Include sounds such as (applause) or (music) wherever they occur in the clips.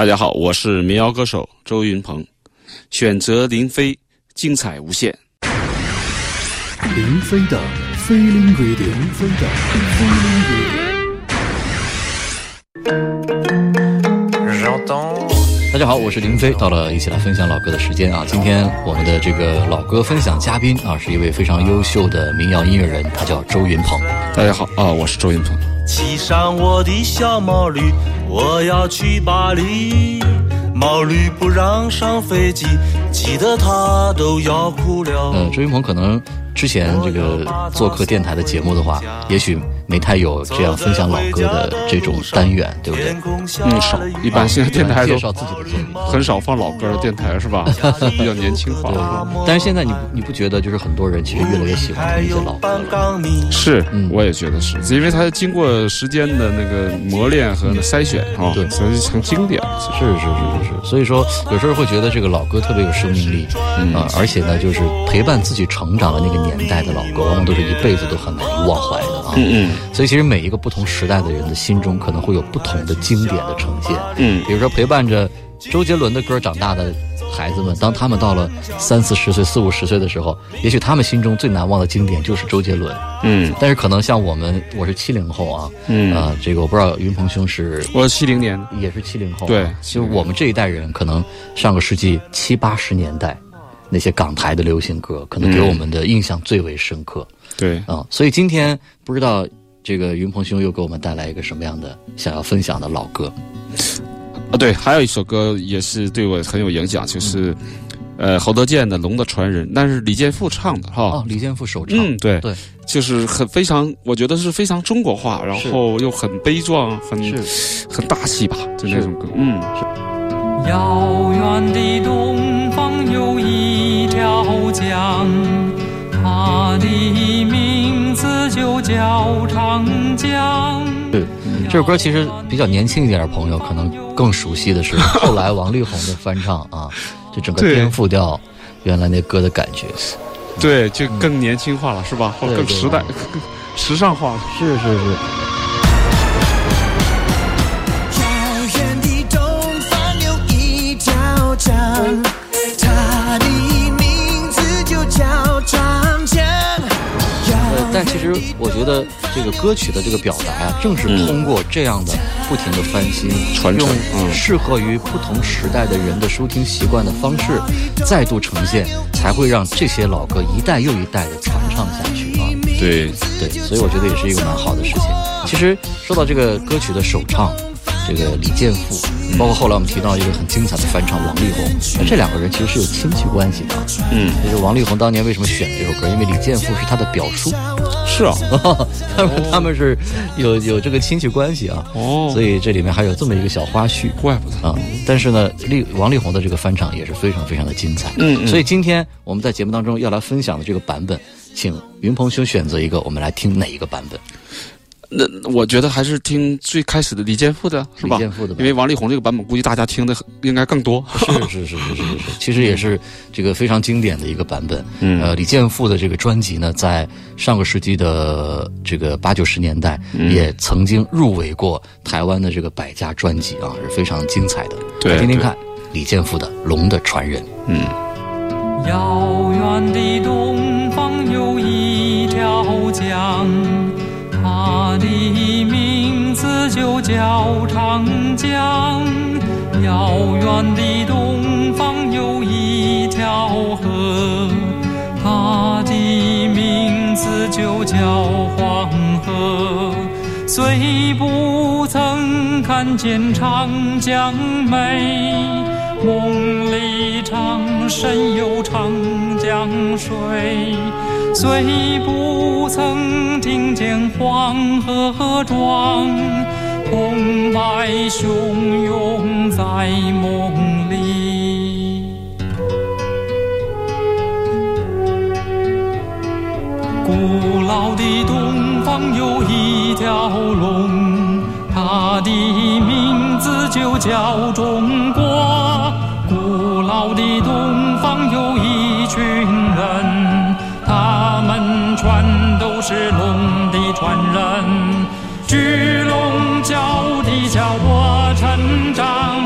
大家好，我是民谣歌手周云鹏，选择林飞，精彩无限。林飞的 Feeling Radio，林飞的 Feeling Radio。大家好，我是林飞，到了一起来分享老歌的时间啊！今天我们的这个老歌分享嘉宾啊，是一位非常优秀的民谣音乐人，他叫周云鹏。大家好啊，我是周云鹏。骑上我的小毛驴，我要去巴黎。毛驴不让上飞机，急得他都要哭了。嗯，周云鹏可能。之前这个做客电台的节目的话，也许没太有这样分享老歌的这种单元，对不对？嗯，少。一般现在电台介绍自己的作品，(laughs) 很少放老歌的电台是吧？比较年轻化。对。但是现在你你不觉得就是很多人其实越来越喜欢听一些老歌了？是，我也觉得是，因为它经过时间的那个磨练和筛选啊，对，所以成经典。是是是是是。所以说有时候会觉得这个老歌特别有生命力啊，而且呢，就是陪伴自己成长的那个年。代的老歌，往往都是一辈子都很难以忘怀的啊。嗯嗯。所以，其实每一个不同时代的人的心中，可能会有不同的经典的呈现。嗯。比如说，陪伴着周杰伦的歌长大的孩子们，当他们到了三四十岁、四五十岁的时候，也许他们心中最难忘的经典就是周杰伦。嗯。但是，可能像我们，我是七零后啊。嗯。啊，这个我不知道云鹏兄是。我是七零年，也是七零后。对。就我们这一代人，可能上个世纪七八十年代。那些港台的流行歌，可能给我们的印象最为深刻。对啊，所以今天不知道这个云鹏兄又给我们带来一个什么样的想要分享的老歌？啊，对，还有一首歌也是对我很有影响，就是呃侯德健的《龙的传人》，那是李健复唱的哈。哦，李健复首唱。嗯，对对，就是很非常，我觉得是非常中国化，然后又很悲壮，很很大气吧，就那种歌。嗯。遥远的东方有一条江，它的名字就叫长江。对，这首歌其实比较年轻一点的朋友可能更熟悉的是后来王力宏的翻唱啊，(laughs) 就整个颠覆掉原来那歌的感觉。对，就更年轻化了，是吧？更时代、更 (laughs) 时尚化了。是是是。但其实我觉得这个歌曲的这个表达呀，正是通过这样的不停的翻新、传承，适合于不同时代的人的收听习惯的方式，再度呈现，才会让这些老歌一代又一代的传唱下去啊！对对，所以我觉得也是一个蛮好的事情。其实说到这个歌曲的首唱。这个李健复，包括后来我们提到一个很精彩的翻唱王力宏，那这两个人其实是有亲戚关系的。嗯，就是王力宏当年为什么选这首歌？因为李健复是他的表叔。是啊，(laughs) 他们他们是有有这个亲戚关系啊。哦，所以这里面还有这么一个小花絮。怪不得啊！但是呢，力王力宏的这个翻唱也是非常非常的精彩。嗯，所以今天我们在节目当中要来分享的这个版本，请云鹏兄选择一个，我们来听哪一个版本？那我觉得还是听最开始的李健复的，是吧？李健复的，因为王力宏这个版本估计大家听的应该更多。是是是是是是，其实也是这个非常经典的一个版本。嗯，呃，李健复的这个专辑呢，在上个世纪的这个八九十年代，也曾经入围过台湾的这个百家专辑啊，是非常精彩的。对，听听看李健复的《龙的传人》。嗯。遥远的东方有一条江。它的名字就叫长江，遥远的东方有一条河，它的名字就叫黄河。虽不曾看见长江美，梦里常神游长江水。虽不曾听见黄河壮，澎湃汹涌在梦里。古老的东方有一条龙，它的名字就叫中国。好的东方有一群人，他们全都是龙的传人，巨龙脚底下我成长，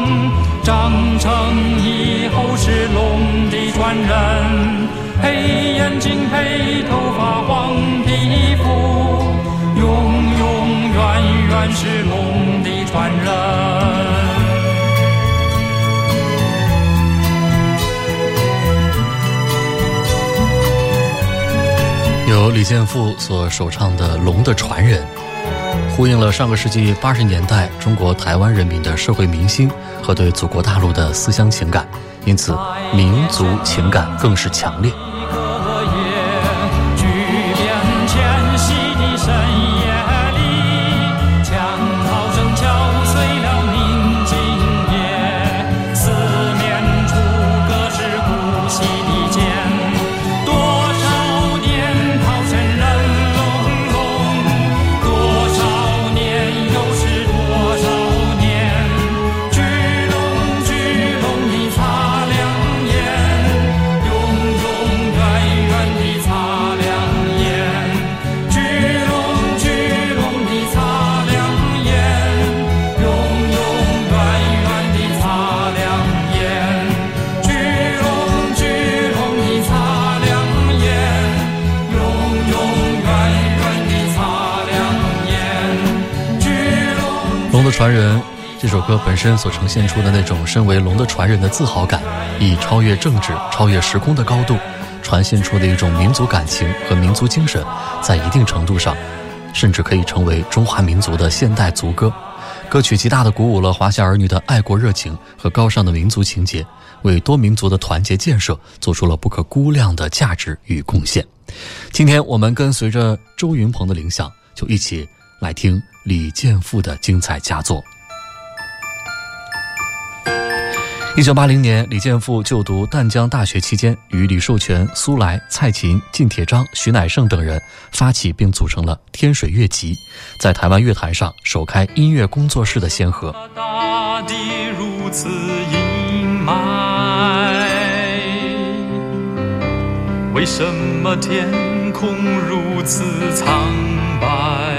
长成以后是龙的传人，黑眼睛黑头发黄皮肤，永永远远是龙。由李健富所首唱的《龙的传人》，呼应了上个世纪八十年代中国台湾人民的社会民心和对祖国大陆的思乡情感，因此民族情感更是强烈。传人这首歌本身所呈现出的那种身为龙的传人的自豪感，以超越政治、超越时空的高度，传现出的一种民族感情和民族精神，在一定程度上，甚至可以成为中华民族的现代族歌。歌曲极大地鼓舞了华夏儿女的爱国热情和高尚的民族情结，为多民族的团结建设做出了不可估量的价值与贡献。今天我们跟随着周云鹏的铃响，就一起来听。李健富的精彩佳作。一九八零年，李健富就读淡江大学期间，与李寿全、苏来、蔡琴、靳铁章、徐乃盛等人发起并组成了天水乐集，在台湾乐坛上首开音乐工作室的先河。大地如此阴霾，为什么天空如此苍白？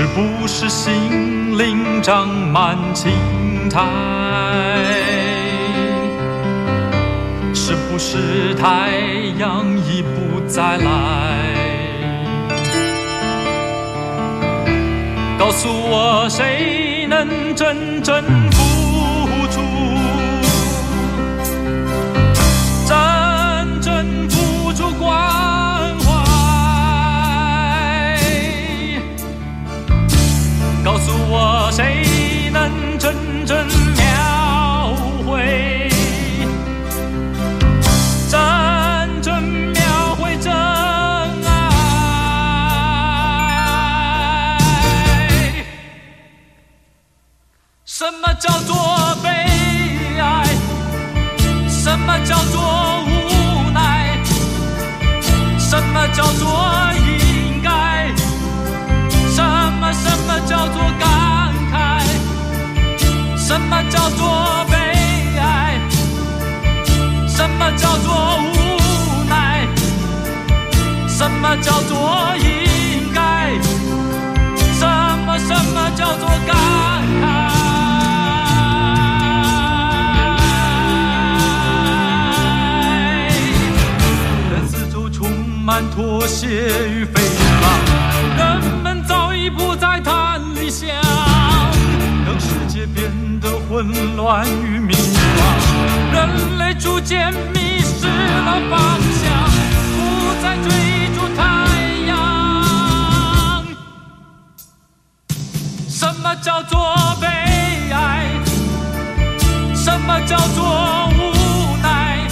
是不是心灵长满青苔？是不是太阳已不再来？告诉我，谁能真正叫做悲哀？什么叫做无奈？什么叫做应该？什么叫做感慨？什么叫做悲哀？什么叫做无奈？什么叫做妥协与诽谤，人们早已不再谈理。想，让世界变得混乱与迷茫，人类逐渐迷失了方向，不再追逐太阳。什么叫做悲哀？什么叫做无奈？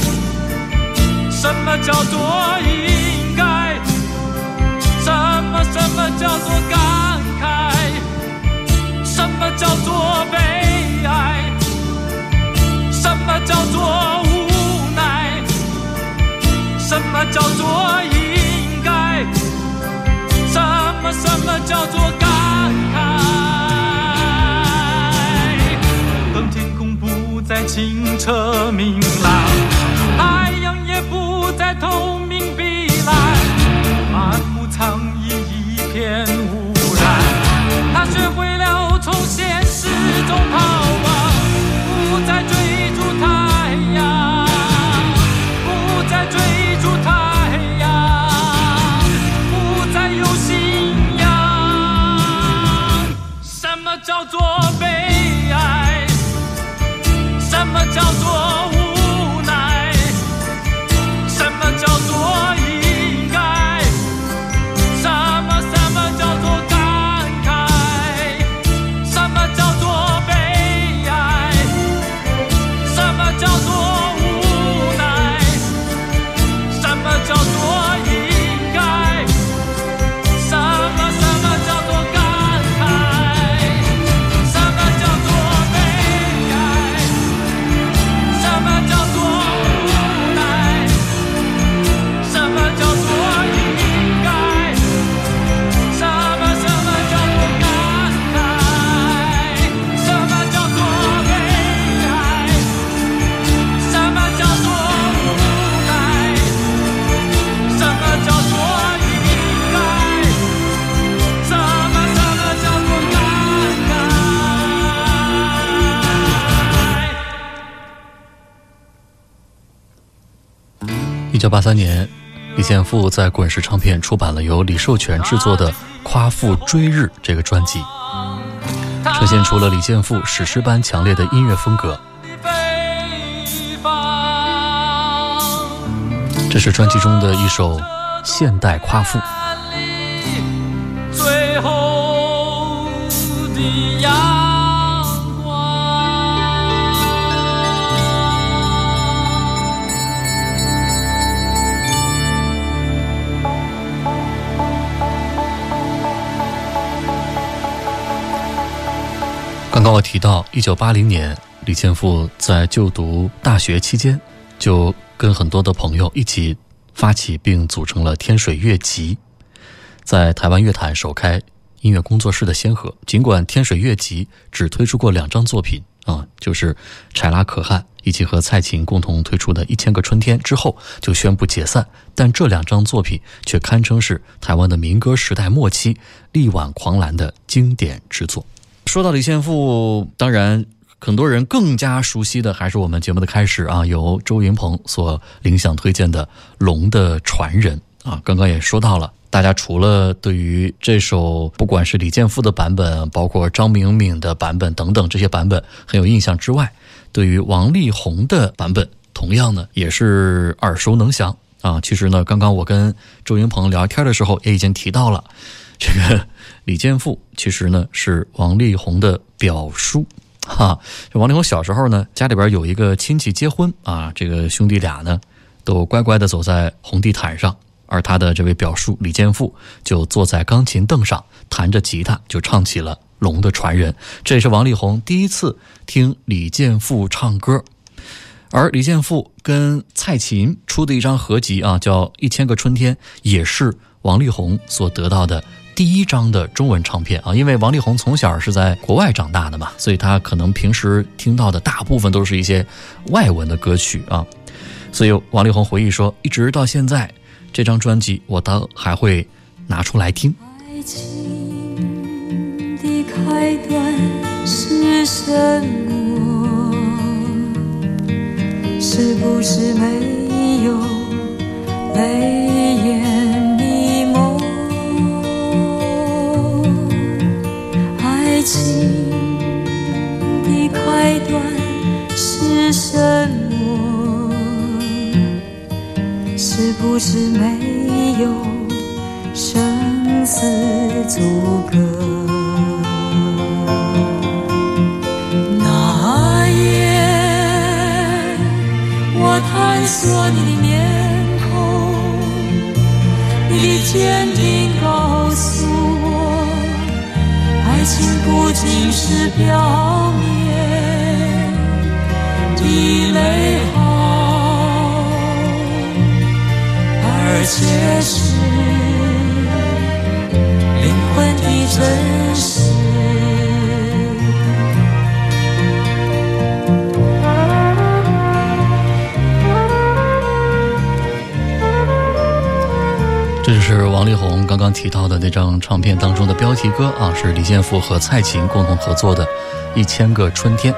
什么叫做应该？什么什么叫做感慨？什么叫做悲哀？什么叫做无奈？什么叫做应该？什么什么叫做感慨？当天空不再清澈明朗，一九八三年，李健富在滚石唱片出版了由李寿全制作的《夸父追日》这个专辑，呈现出了李健富史诗般强烈的音乐风格。这是专辑中的一首现代夸父。刚我提到，一九八零年，李健富在就读大学期间，就跟很多的朋友一起发起并组成了天水乐集，在台湾乐坛首开音乐工作室的先河。尽管天水乐集只推出过两张作品啊，就是柴拉可汗以及和蔡琴共同推出的《一千个春天》之后就宣布解散，但这两张作品却堪称是台湾的民歌时代末期力挽狂澜的经典之作。说到李健富，当然很多人更加熟悉的还是我们节目的开始啊，由周云鹏所领响推荐的《龙的传人》啊。刚刚也说到了，大家除了对于这首不管是李健富的版本，包括张明敏的版本等等这些版本很有印象之外，对于王力宏的版本，同样呢也是耳熟能详啊。其实呢，刚刚我跟周云鹏聊天的时候，也已经提到了。这个李健富其实呢是王力宏的表叔，哈。王力宏小时候呢，家里边有一个亲戚结婚啊，这个兄弟俩呢都乖乖的走在红地毯上，而他的这位表叔李健富就坐在钢琴凳上，弹着吉他就唱起了《龙的传人》。这也是王力宏第一次听李健富唱歌。而李健富跟蔡琴出的一张合集啊，叫《一千个春天》，也是王力宏所得到的第一张的中文唱片啊。因为王力宏从小是在国外长大的嘛，所以他可能平时听到的大部分都是一些外文的歌曲啊。所以王力宏回忆说，一直到现在，这张专辑我都还会拿出来听。爱情的开端是什么？是不是没有泪眼情的开端是什么？是不是没有生死阻隔？那夜，我探索你的面孔，你的坚定告诉我，情不仅是表面的美好，而且是灵魂的真这就是王力宏刚刚提到的那张唱片当中的标题歌啊，是李健富和蔡琴共同合作的《一千个春天》。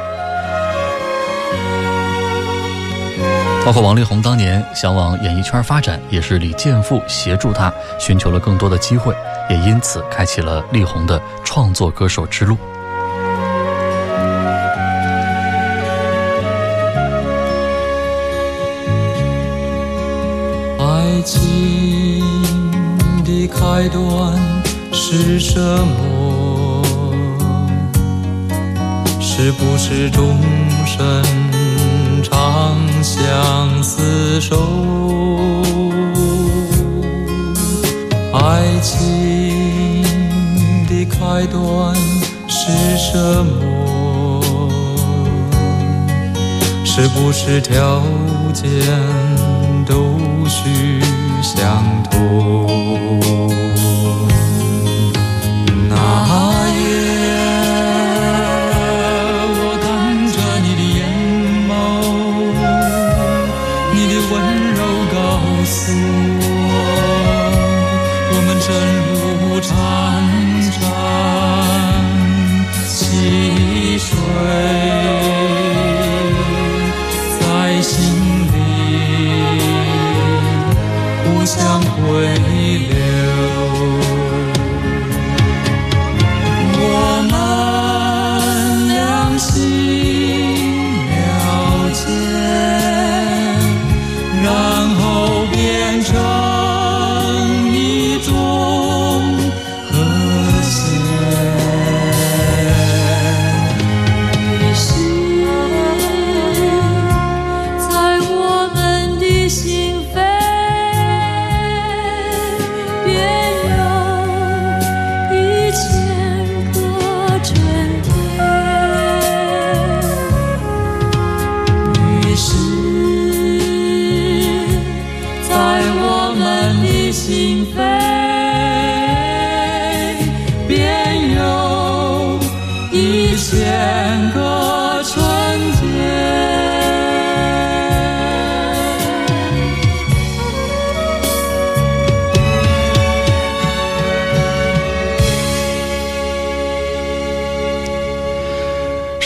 包括王力宏当年想往演艺圈发展，也是李健富协助他寻求了更多的机会，也因此开启了力宏的创作歌手之路。是什么？是不是终身长相厮守？爱情的开端是什么？是不是条件都需相同？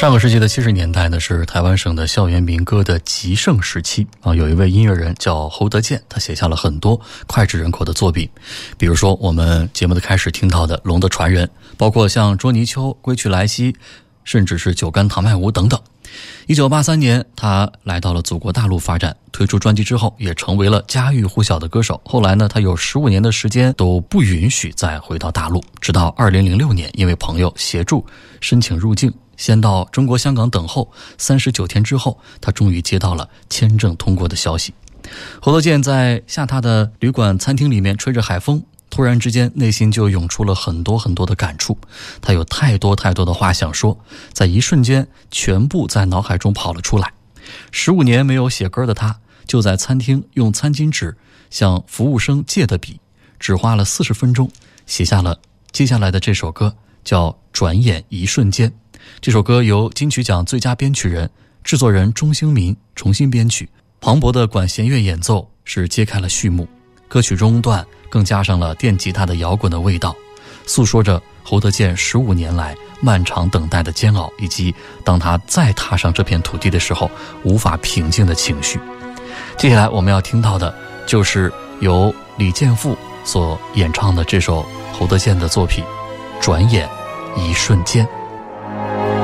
上个世纪的七十年代呢，是台湾省的校园民歌的极盛时期啊。有一位音乐人叫侯德健，他写下了很多脍炙人口的作品，比如说我们节目的开始听到的《龙的传人》，包括像《捉泥鳅》《归去来兮》，甚至是《酒干倘卖无》等等。一九八三年，他来到了祖国大陆发展，推出专辑之后，也成为了家喻户晓的歌手。后来呢，他有十五年的时间都不允许再回到大陆，直到二零零六年，因为朋友协助申请入境，先到中国香港等候三十九天之后，他终于接到了签证通过的消息。侯德健在下榻的旅馆餐厅里面吹着海风，突然之间内心就涌出了很多很多的感触。他有太多太多的话想说，在一瞬间全部在脑海中跑了出来。十五年没有写歌的他，就在餐厅用餐巾纸向服务生借的笔，只花了四十分钟写下了接下来的这首歌，叫《转眼一瞬间》。这首歌由金曲奖最佳编曲人、制作人钟兴民重新编曲，磅礴的管弦乐演奏是揭开了序幕。歌曲中段更加上了电吉他的摇滚的味道，诉说着侯德健十五年来漫长等待的煎熬，以及当他再踏上这片土地的时候无法平静的情绪。接下来我们要听到的就是由李健富所演唱的这首侯德健的作品《转眼一瞬间》。转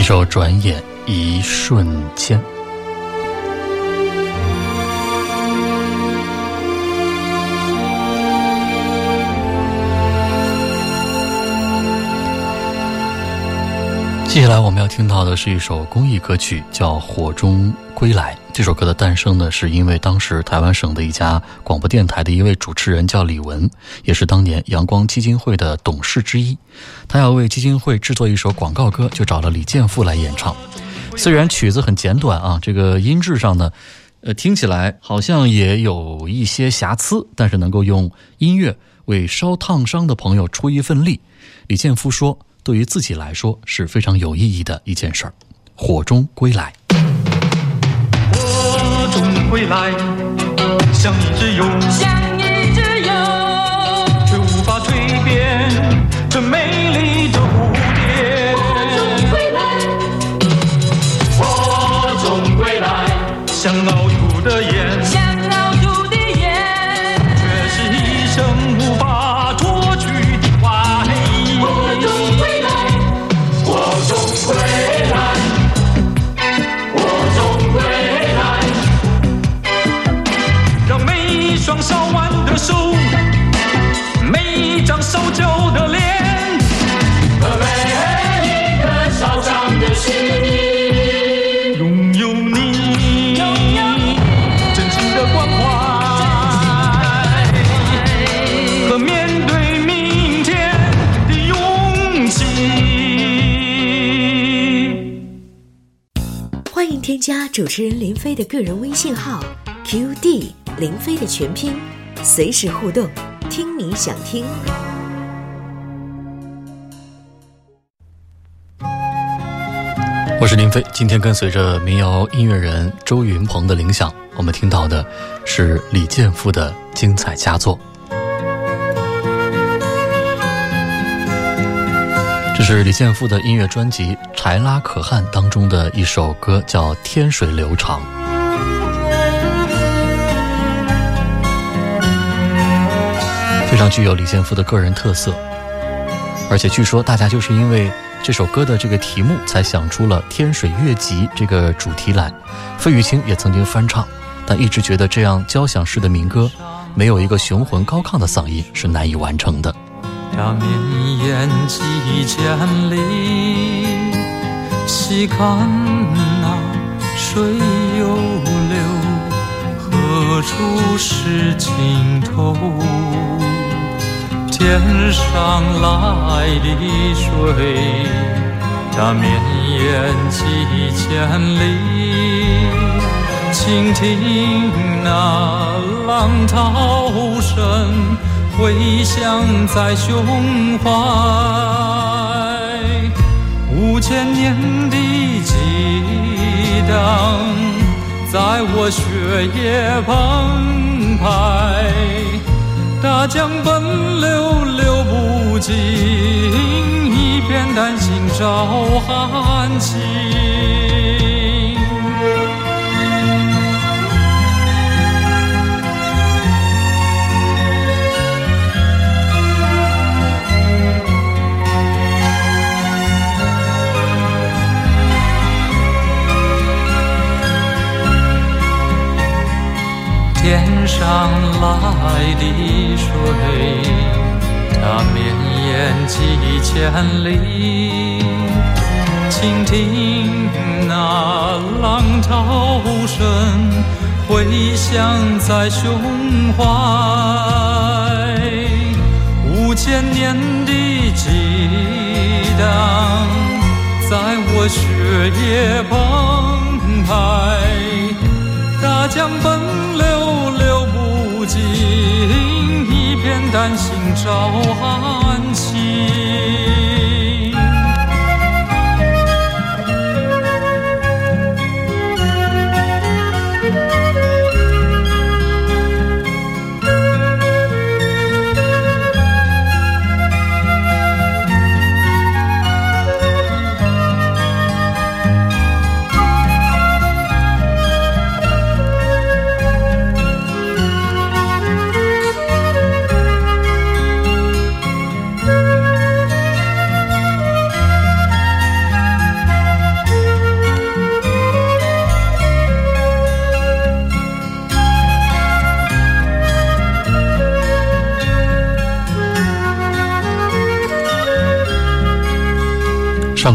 一首《转眼一瞬间》。接下来我们要听到的是一首公益歌曲，叫《火中归来》。这首歌的诞生呢，是因为当时台湾省的一家广播电台的一位主持人叫李文，也是当年阳光基金会的董事之一。他要为基金会制作一首广告歌，就找了李健富来演唱。虽然曲子很简短啊，这个音质上呢，呃，听起来好像也有一些瑕疵，但是能够用音乐为烧烫伤的朋友出一份力。李健夫说，对于自己来说是非常有意义的一件事儿。火中归来，火中归来，像一只有，像一只有却无法蜕变这美丽的蝴蝶。归来，我终归来，像老土的盐，的迎，每一张的脸。加主持人林飞的个人微信号 qd 林飞的全拼随时互动，听你想听。我是林飞，今天跟随着民谣音乐人周云鹏的铃响，我们听到的是李健夫的精彩佳作。这是李健夫的音乐专辑《柴拉可汗》当中的一首歌，叫《天水流长》，常具有李健夫的个人特色。而且据说大家就是因为这首歌的这个题目，才想出了《天水乐集》这个主题来。费玉清也曾经翻唱，但一直觉得这样交响式的民歌，没有一个雄浑高亢的嗓音是难以完成的。呀，绵延几千里，细看那水悠流，何处是尽头？天上来的水，它，绵延几千里，倾听那浪涛声，回响在胸怀。五千年的激荡，在我血液澎湃。大江奔流流不尽，一片丹心照汗青。天上来的水，它绵延几千里，倾听那浪涛声，回响在胸怀。五千年的激荡，在我血液澎湃，大江一片丹心照汗青。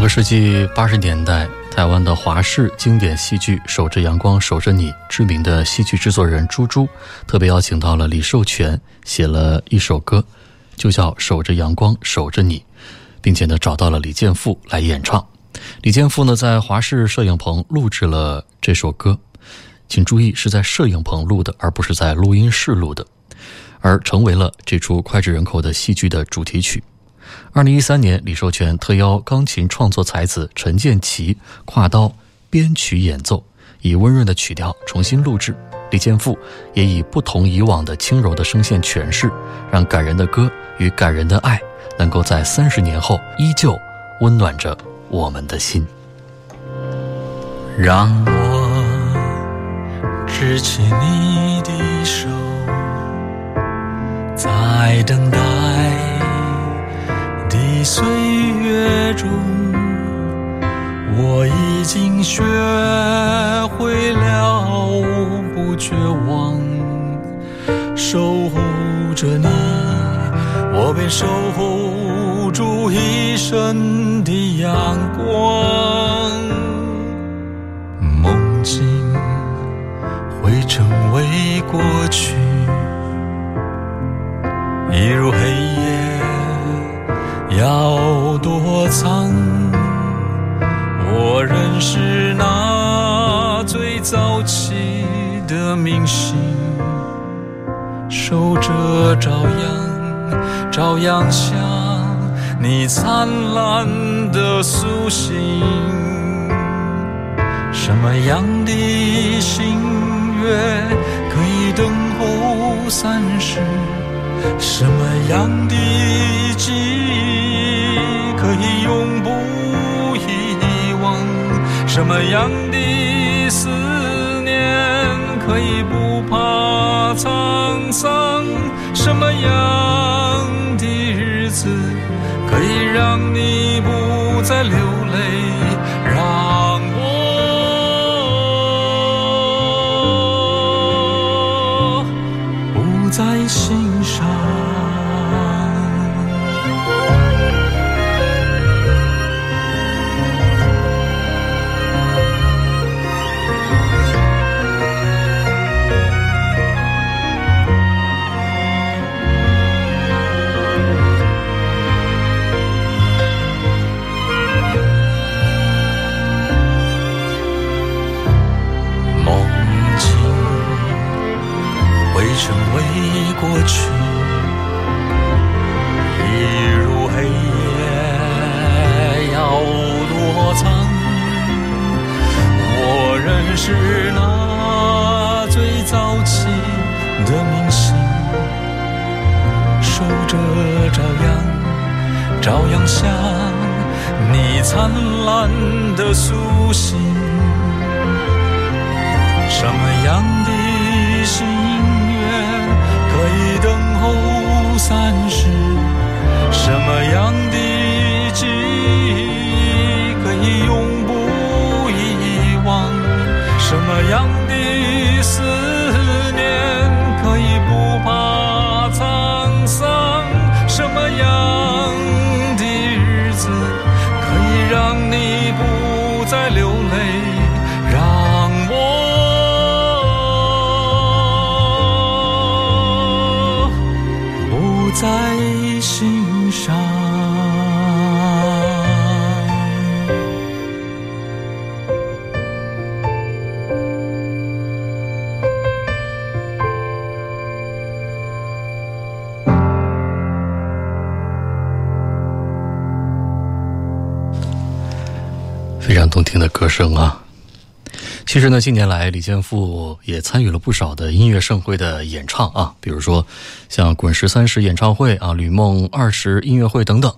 个世纪八十年代，台湾的华视经典戏剧《守着阳光守着你》，知名的戏剧制作人朱珠特别邀请到了李寿全，写了一首歌，就叫《守着阳光守着你》，并且呢找到了李健富来演唱。李健富呢在华视摄影棚录制了这首歌，请注意是在摄影棚录的，而不是在录音室录的，而成为了这出脍炙人口的戏剧的主题曲。二零一三年，李寿全特邀钢琴创作才子陈建奇跨刀编曲演奏，以温润的曲调重新录制。李健富也以不同以往的轻柔的声线诠释，让感人的歌与感人的爱能够在三十年后依旧温暖着我们的心。让我执起你的手，在等待。岁月中，我已经学会了不绝望，守护着你，我便守护住一生的阳光。梦境会成为过去，一如黑夜。要躲藏，我仍是那最。早起的明星，守着朝阳，朝阳下你灿烂的苏醒。什么样的心愿可以等候三世？什么样的记忆可以永不遗忘？什么样的思念可以不怕沧桑？什么样的日子可以让你不再流成为过去，一如黑夜要躲藏。我仍是那最早起的明星，守着朝阳，朝阳下你灿烂的苏实呢，近年来李健富也参与了不少的音乐盛会的演唱啊，比如说像滚石三十演唱会啊、吕梦二十音乐会等等。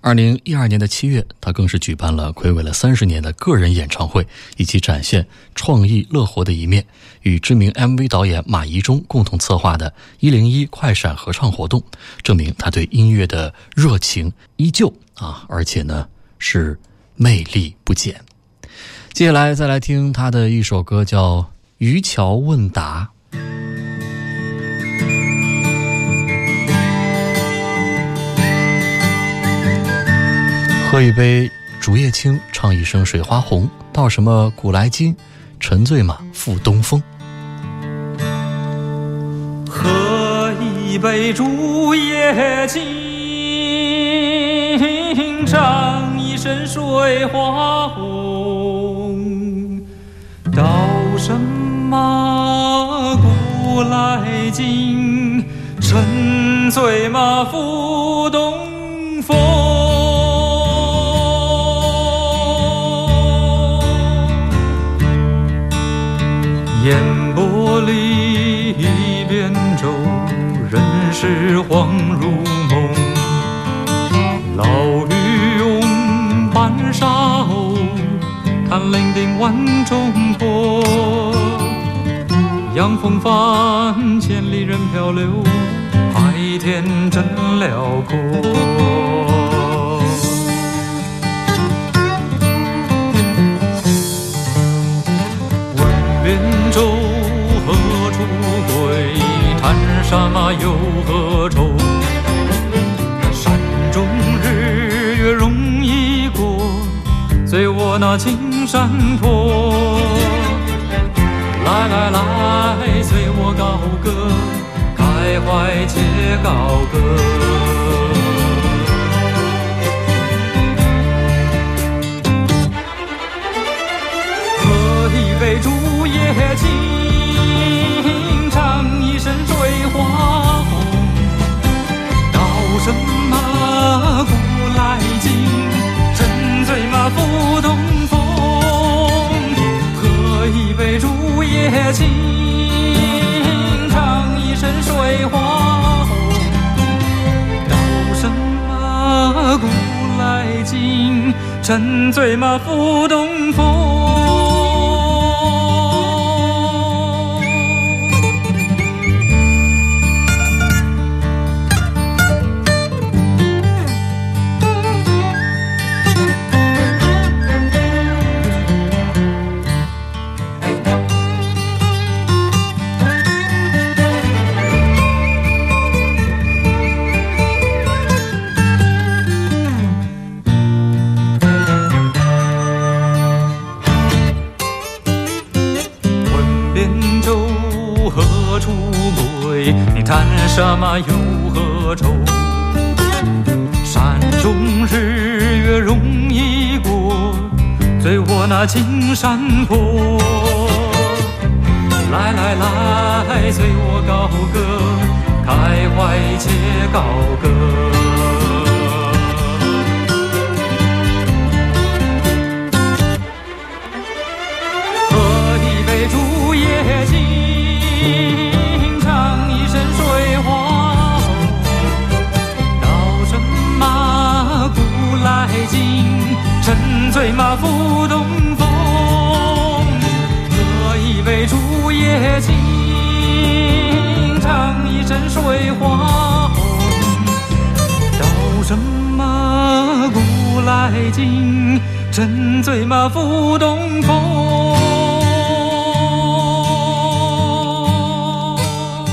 二零一二年的七月，他更是举办了暌违了三十年的个人演唱会，以及展现创意乐活的一面，与知名 MV 导演马怡中共同策划的“一零一快闪合唱活动”，证明他对音乐的热情依旧啊，而且呢是魅力不减。接下来再来听他的一首歌，叫《渔樵问答》。喝一杯竹叶青，唱一声水花红，到什么古来今，沉醉马赴东风。喝一杯竹叶青，唱一声水花红，道什么古来今，沉醉马赴东风。烟波里一扁舟，人世恍如梦。老渔翁半沙鸥，看伶仃万众波。扬风帆，千里人漂流，海天真辽阔。问边舟何处归？谈山马有何愁？那青山坡。来来来，随我高歌，开怀且高歌。赴东风，喝一杯竹叶青，唱一声水花红，道什么古来今，沉醉嘛，赴东风。那青山坡。来来来，随我高歌，开怀且高歌。古来今，沉醉马赴东风。喝一杯竹叶青，唱一声水花红。道什么古来今，沉醉马赴东风。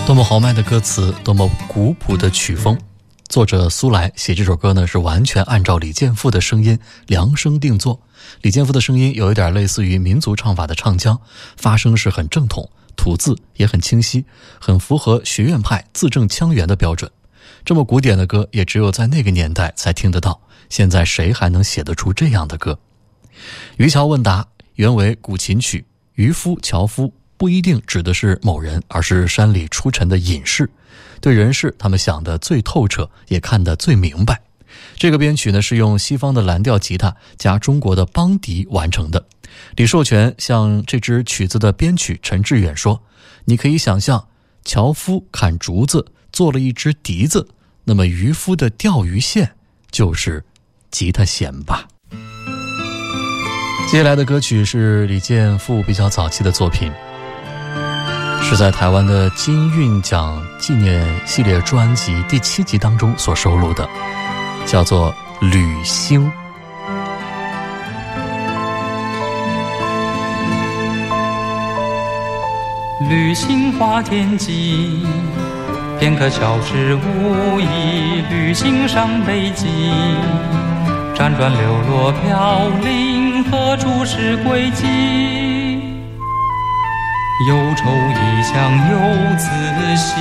多么豪迈的歌词，多么古朴的曲风。作者苏来写这首歌呢，是完全按照李健富的声音量身定做。李健富的声音有一点类似于民族唱法的唱腔，发声是很正统，吐字也很清晰，很符合学院派字正腔圆的标准。这么古典的歌，也只有在那个年代才听得到。现在谁还能写得出这样的歌？渔樵问答原为古琴曲，渔夫、樵夫不一定指的是某人，而是山里出尘的隐士。对人事，他们想的最透彻，也看得最明白。这个编曲呢，是用西方的蓝调吉他加中国的邦迪完成的。李寿全向这支曲子的编曲陈志远说：“你可以想象，樵夫砍竹子做了一支笛子，那么渔夫的钓鱼线就是吉他弦吧。”接下来的歌曲是李健富比较早期的作品。是在台湾的金韵奖纪念系列专辑第七集当中所收录的，叫做《旅星》。旅行花天际，片刻消失无忆。旅行上北极，辗转流落飘零，何处是归期？忧愁异乡又自省，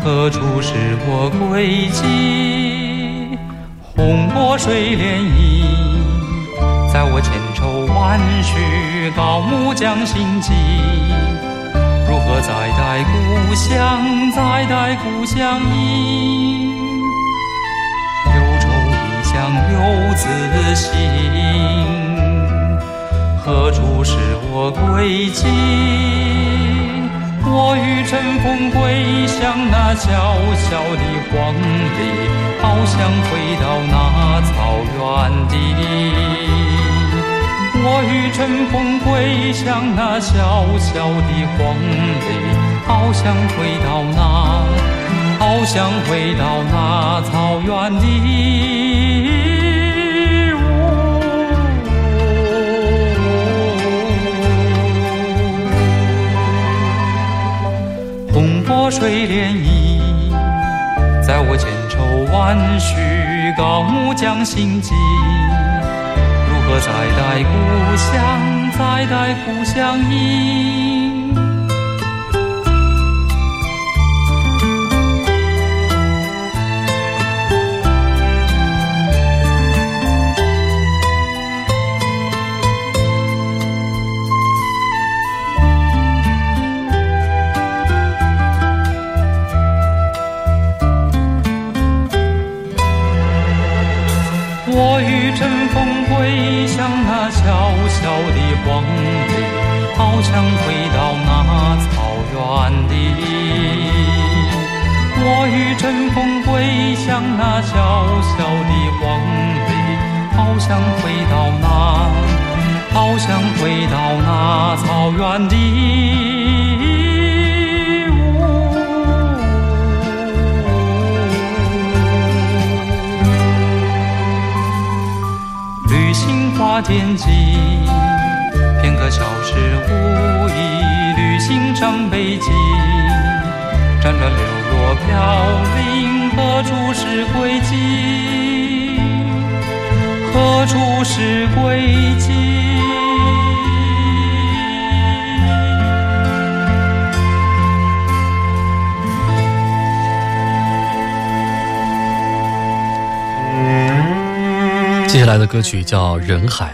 何处是我归期？洪波水涟漪，在我千愁万绪，高木将心寄。如何再待故乡，再待故乡音？忧愁异乡又自省。何处是我归期？我欲乘风归向那小小的荒地，好想回到那草原地。我欲乘风归向那小小的荒地，好想回到那，好想回到那草原地。万绪，高木匠心悸。如何再待故乡，再待故乡音？好想回到那草原里。我欲乘风归向那小小的黄鹂，好想回到那，好想回到那草原里。旅行花天际，片刻消失无忆。旅行张北京，辗转流落飘零，何处是归期？何处是归期？接下来的歌曲叫《人海》，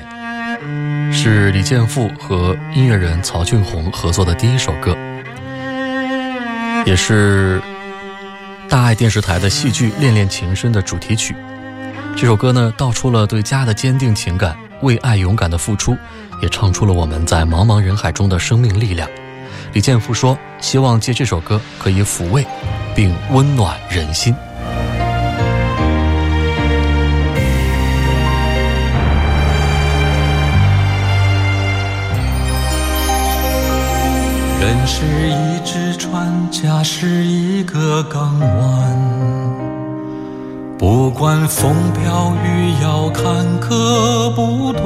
是李健富和音乐人曹俊宏合作的第一首歌，也是大爱电视台的戏剧《恋恋情深》的主题曲。这首歌呢，道出了对家的坚定情感，为爱勇敢的付出，也唱出了我们在茫茫人海中的生命力量。李健富说：“希望借这首歌可以抚慰并温暖人心。”是一只船，家是一个港湾。不管风飘雨摇，坎坷不断。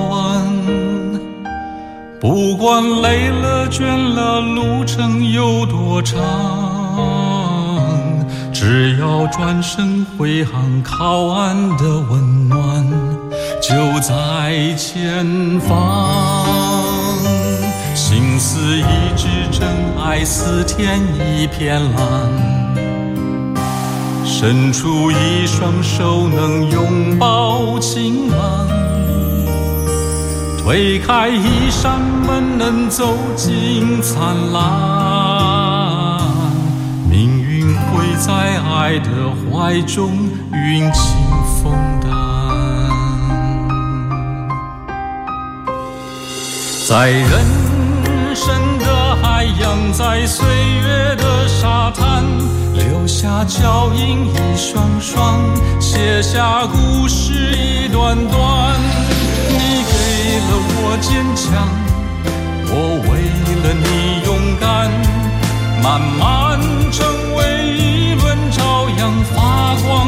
不管累了倦了，路程有多长。只要转身挥航，靠岸的温暖就在前方。心似一支针，爱似天一片蓝。伸出一双手，能拥抱晴朗。推开一扇门，能走进灿烂。命运会在爱的怀中云清风淡。在人。太阳，在岁月的沙滩，留下脚印一双双，写下故事一段段。你给了我坚强，我为了你勇敢，慢慢成为一轮朝阳，发光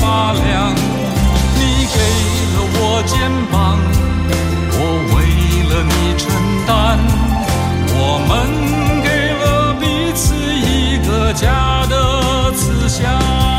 发亮。你给了我肩膀，我为了你承担。我们给了彼此一个家的慈祥。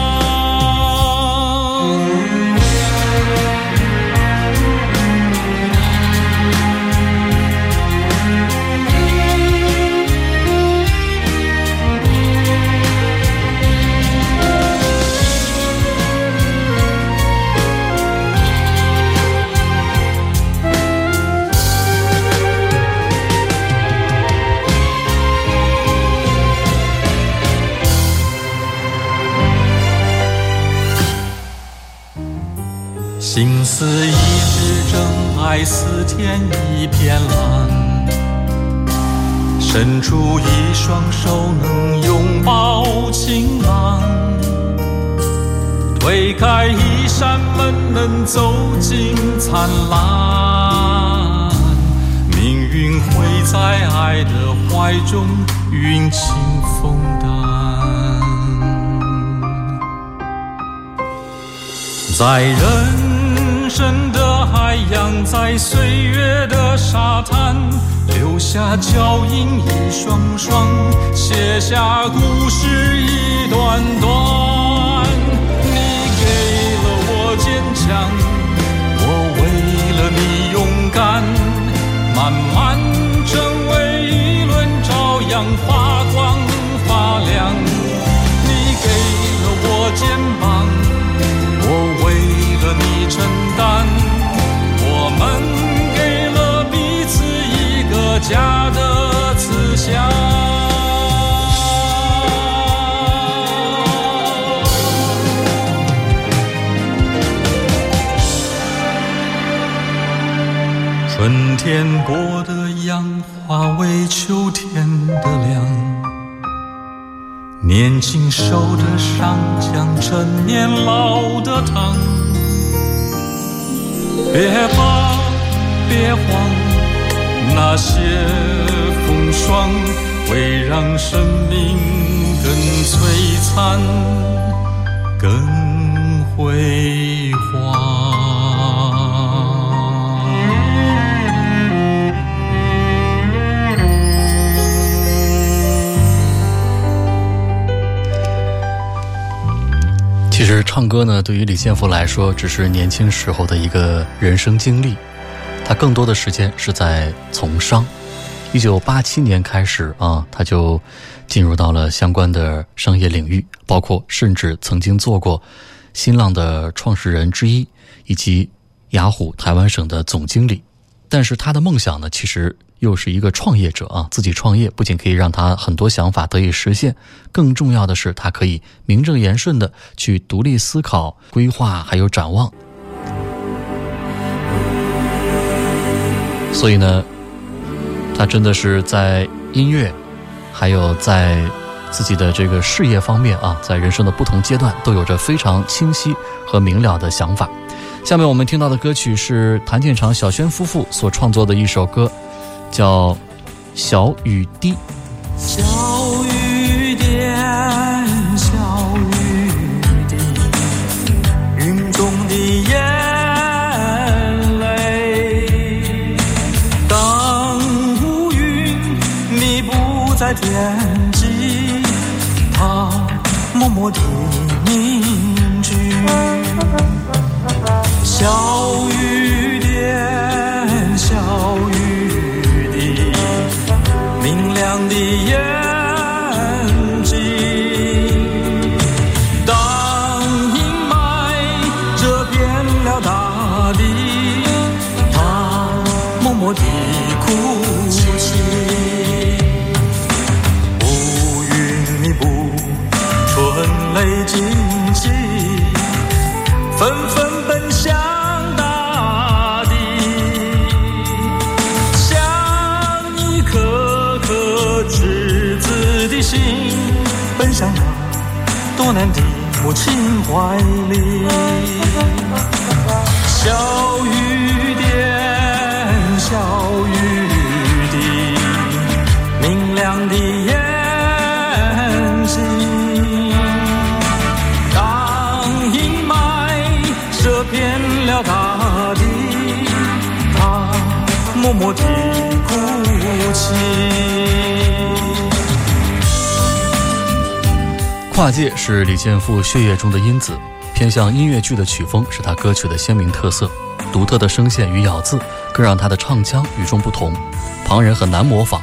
心似一支针，爱似天一片蓝。伸出一双手，能拥抱晴朗。推开一扇门，能走进灿烂。命运会在爱的怀中云轻风淡，在人。深的海洋，在岁月的沙滩，留下脚印一双双，写下故事一段段。你给了我坚强，我为了你勇敢，慢慢成为一轮朝阳，发光发亮。你给了我肩膀，家的慈祥。春天播的秧化为秋天的凉。年轻受的伤，将成年老的疼。别怕，别慌，那些风霜会让生命更璀璨，更辉煌。其实唱歌呢，对于李健福来说，只是年轻时候的一个人生经历。他更多的时间是在从商。一九八七年开始啊，他就进入到了相关的商业领域，包括甚至曾经做过新浪的创始人之一，以及雅虎台湾省的总经理。但是他的梦想呢，其实又是一个创业者啊，自己创业不仅可以让他很多想法得以实现，更重要的是他可以名正言顺的去独立思考、规划还有展望。所以呢，他真的是在音乐，还有在自己的这个事业方面啊，在人生的不同阶段都有着非常清晰和明了的想法。下面我们听到的歌曲是谭健常、小轩夫妇所创作的一首歌，叫《小雨滴》。小雨天际，它默默地凝聚。小雨点，小雨滴，明亮的眼被惊起，纷纷奔向大地，像一颗颗赤子的心，奔向那多难的母亲怀里。小雨跨界是李健富血液中的因子，偏向音乐剧的曲风是他歌曲的鲜明特色，独特的声线与咬字更让他的唱腔与众不同，旁人很难模仿。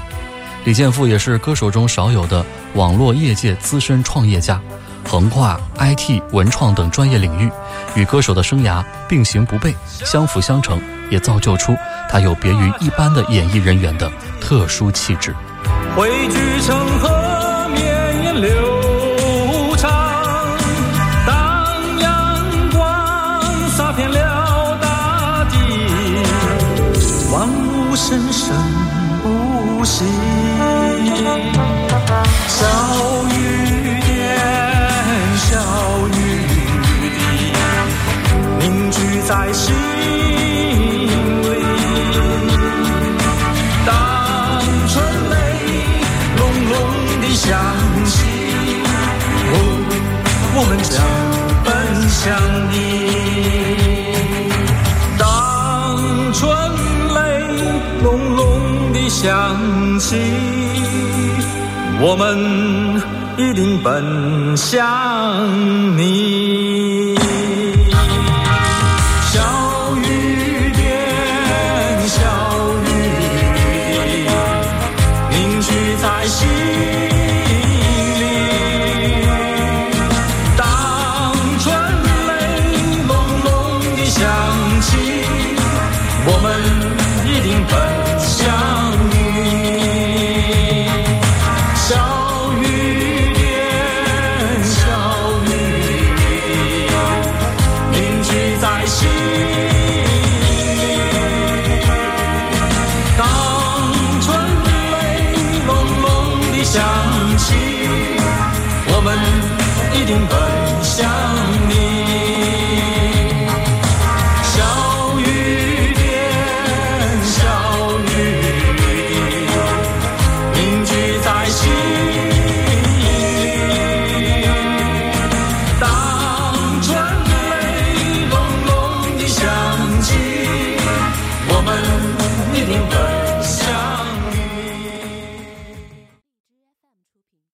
李健富也是歌手中少有的网络业界资深创业家，横跨 IT、文创等专业领域，与歌手的生涯并行不悖，相辅相成，也造就出他有别于一般的演艺人员的特殊气质。汇聚成河绵延流长，当阳光洒遍了大地，万物生生不息。小雨点，小雨滴，凝聚在心一定奔向你。